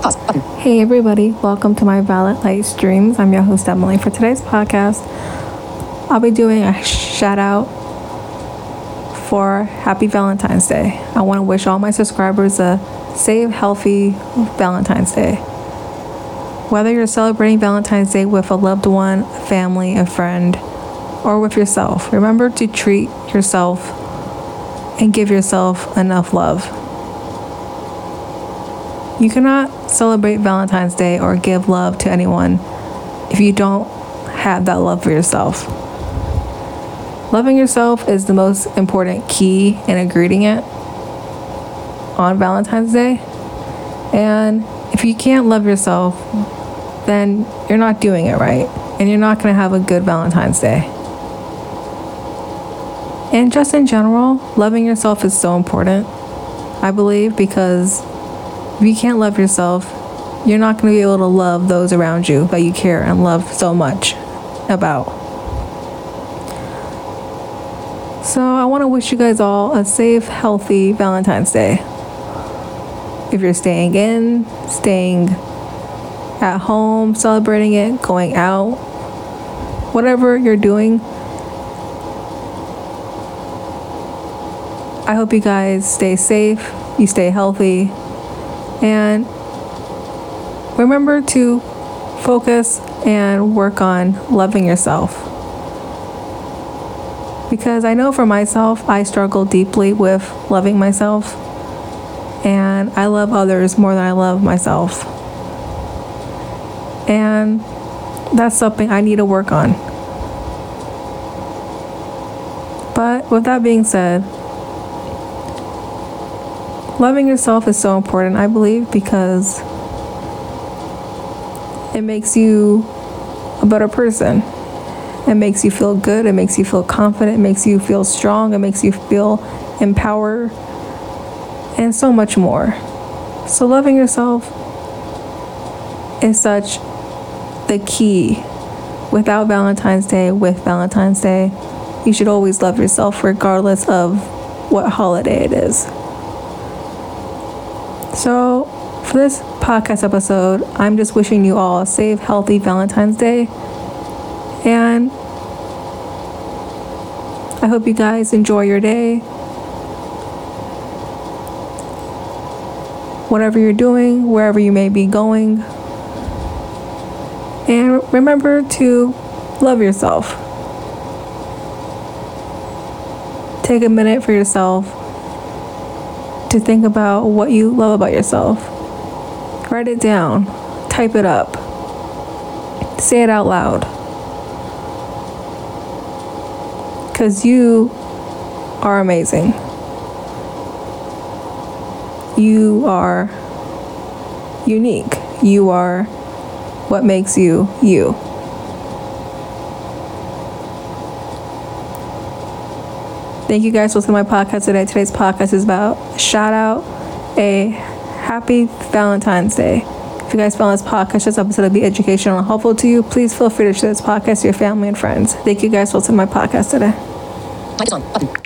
Hey everybody, welcome to my Violet Light Streams. I'm your host Emily. For today's podcast, I'll be doing a shout out for Happy Valentine's Day. I want to wish all my subscribers a safe, healthy Valentine's Day. Whether you're celebrating Valentine's Day with a loved one, a family, a friend, or with yourself, remember to treat yourself and give yourself enough love. You cannot celebrate Valentine's Day or give love to anyone if you don't have that love for yourself. Loving yourself is the most important key and ingredient on Valentine's Day. And if you can't love yourself, then you're not doing it right. And you're not going to have a good Valentine's Day. And just in general, loving yourself is so important, I believe, because if you can't love yourself, you're not going to be able to love those around you that you care and love so much about. So, I want to wish you guys all a safe, healthy Valentine's Day. If you're staying in, staying at home, celebrating it, going out, whatever you're doing, I hope you guys stay safe, you stay healthy, and remember to focus and work on loving yourself. Because I know for myself, I struggle deeply with loving myself. And I love others more than I love myself. And that's something I need to work on. But with that being said, Loving yourself is so important, I believe, because it makes you a better person. It makes you feel good. It makes you feel confident. It makes you feel strong. It makes you feel empowered and so much more. So, loving yourself is such the key. Without Valentine's Day, with Valentine's Day, you should always love yourself regardless of what holiday it is. So, for this podcast episode, I'm just wishing you all a safe, healthy Valentine's Day. And I hope you guys enjoy your day. Whatever you're doing, wherever you may be going. And remember to love yourself. Take a minute for yourself to think about what you love about yourself. Write it down, type it up, say it out loud. Because you are amazing. You are unique. You are what makes you you. Thank you guys for listening to my podcast today. Today's podcast is about shout out a happy Valentine's Day. If you guys found this podcast, this episode will be educational and helpful to you, please feel free to share this podcast to your family and friends. Thank you guys for listening to my podcast today.